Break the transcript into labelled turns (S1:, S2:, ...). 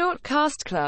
S1: Shortcast Club.